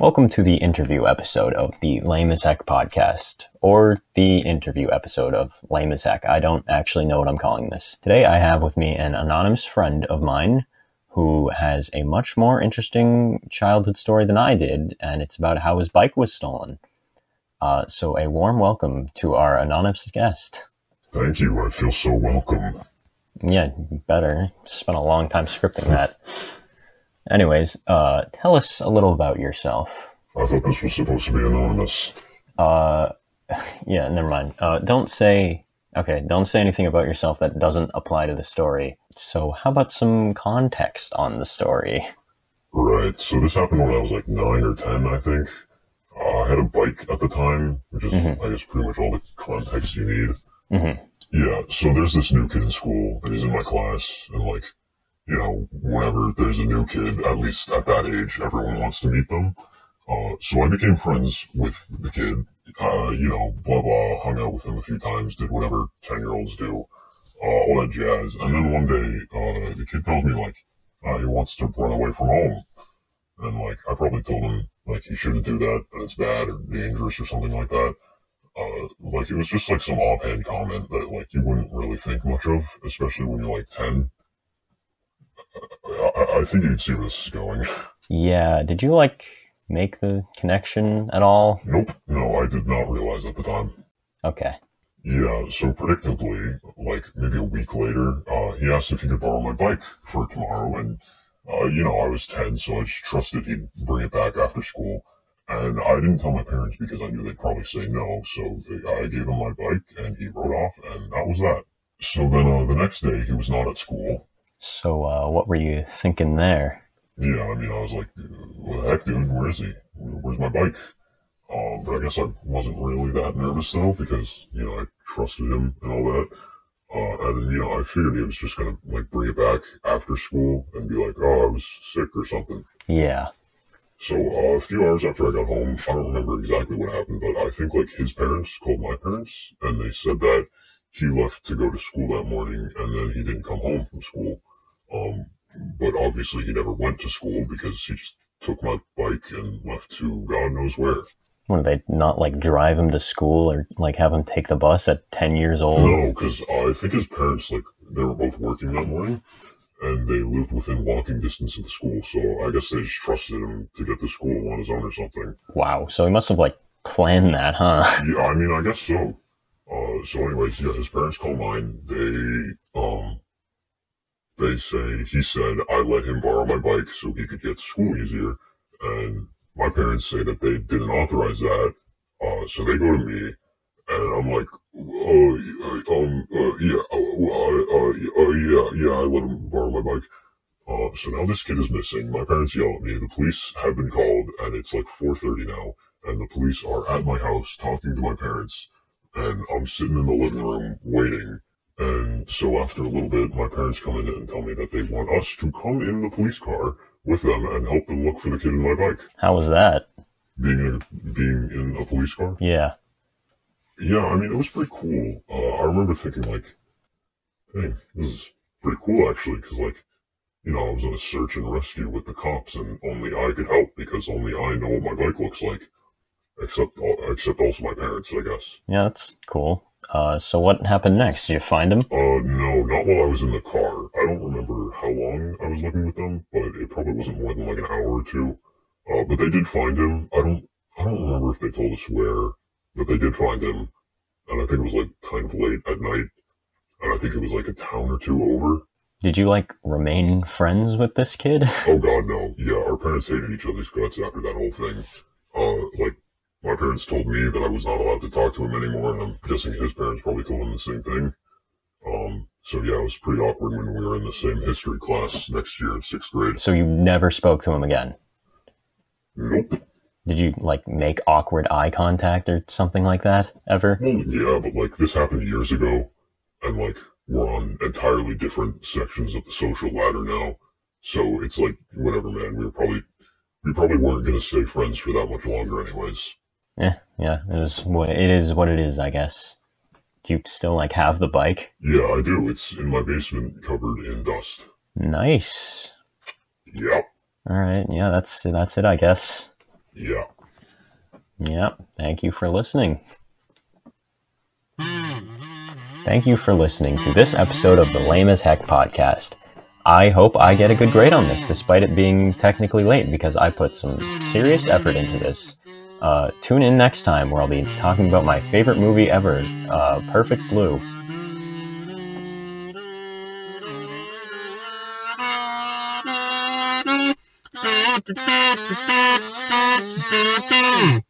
Welcome to the interview episode of the Lame as Heck podcast, or the interview episode of Lame as Heck. I don't actually know what I'm calling this. Today I have with me an anonymous friend of mine who has a much more interesting childhood story than I did, and it's about how his bike was stolen. Uh, so, a warm welcome to our anonymous guest. Thank you. I feel so welcome. Yeah, better. Spent a long time scripting that. Anyways, uh, tell us a little about yourself. I thought this was supposed to be anonymous. Uh, yeah, never mind. Uh, don't say. Okay, don't say anything about yourself that doesn't apply to the story. So, how about some context on the story? Right. So this happened when I was like nine or ten, I think. Uh, I had a bike at the time, which is, I guess, pretty much all the context you need. Mhm. Yeah. So there's this new kid in school, and he's in my class, and like, you know, whenever there's a new kid, at least at that age, everyone wants to meet them. Uh, so I became friends with the kid. Uh, you know, blah blah. Hung out with him a few times, did whatever ten year olds do, uh, all that jazz. And then one day, uh, the kid tells me like uh, he wants to run away from home, and like I probably told him like he shouldn't do that, and it's bad or dangerous or something like that. Uh, like it was just like some offhand comment that like you wouldn't really think much of, especially when you're like ten. I, I- think you can see where this is going. Yeah, did you like make the connection at all? Nope, no, I did not realize at the time. Okay. Yeah, so predictably, like maybe a week later, uh, he asked if he could borrow my bike for tomorrow, and uh, you know I was ten, so I just trusted he'd bring it back after school. And I didn't tell my parents because I knew they'd probably say no, so they, I gave him my bike, and he rode off, and that was that. So then uh, the next day, he was not at school. So, uh, what were you thinking there? Yeah, I mean, I was like, what the heck, dude? Where is he? Where's my bike? Um, but I guess I wasn't really that nervous though, because, you know, I trusted him and all that. Uh, and, you know, I figured he was just gonna, like, bring it back after school and be like, oh, I was sick or something. Yeah. So, uh, a few hours after I got home, I don't remember exactly what happened, but I think, like, his parents called my parents, and they said that he left to go to school that morning, and then he didn't come home from school. Um, but obviously he never went to school because he just took my bike and left to God knows where. Would they not like drive him to school or like have him take the bus at 10 years old? No, because I think his parents, like, they were both working that morning, and they lived within walking distance of the school, so I guess they just trusted him to get to school on his own or something. Wow. So he must have like planned that, huh? Yeah, I mean, I guess so. Uh, so anyways, yeah, his parents call mine. They, um, they say, he said, I let him borrow my bike so he could get to school easier. And my parents say that they didn't authorize that. Uh, so they go to me and I'm like, oh, um, uh, yeah, uh, uh, uh, uh, yeah, yeah, I let him borrow my bike. Uh, so now this kid is missing. My parents yell at me. The police have been called, and it's like 4:30 now, and the police are at my house talking to my parents, and I'm sitting in the living room waiting. And so after a little bit, my parents come in and tell me that they want us to come in the police car with them and help them look for the kid in my bike. How was that? Being in a, being in a police car. Yeah. Yeah, I mean, it was pretty cool. Uh, I remember thinking, like, hey, this is pretty cool, actually, because, like, you know, I was in a search and rescue with the cops, and only I could help because only I know what my bike looks like. Except, except also my parents, I guess. Yeah, that's cool. Uh, so what happened next? Did you find him? Uh, no, not while I was in the car. I don't remember how long I was looking with them, but it probably wasn't more than like an hour or two. Uh, but they did find him. I don't, I don't remember if they told us where, but they did find him. And I think it was like kind of late at night. And I think it was like a town or two over. Did you like remain friends with this kid? Oh god, no. Yeah, our parents hated each other's guts after that whole thing. Uh, like, my parents told me that I was not allowed to talk to him anymore, and I'm guessing his parents probably told him the same thing. Um, so yeah, it was pretty awkward when we were in the same history class next year in sixth grade. So you never spoke to him again? Nope. Did you like make awkward eye contact or something like that ever? Well, yeah, but like this happened years ago, and like we're on entirely different sections of the social ladder now. So it's like whatever, man. We were probably we probably weren't gonna stay friends for that much longer, anyways. Yeah, yeah. It is what it is. What it is, I guess. Do you still like have the bike? Yeah, I do. It's in my basement, covered in dust. Nice. Yep. All right. Yeah, that's that's it, I guess. Yeah. Yep. Thank you for listening. Thank you for listening to this episode of the Lame as Heck podcast. I hope I get a good grade on this, despite it being technically late, because I put some serious effort into this. Uh, tune in next time where I'll be talking about my favorite movie ever, uh, Perfect Blue.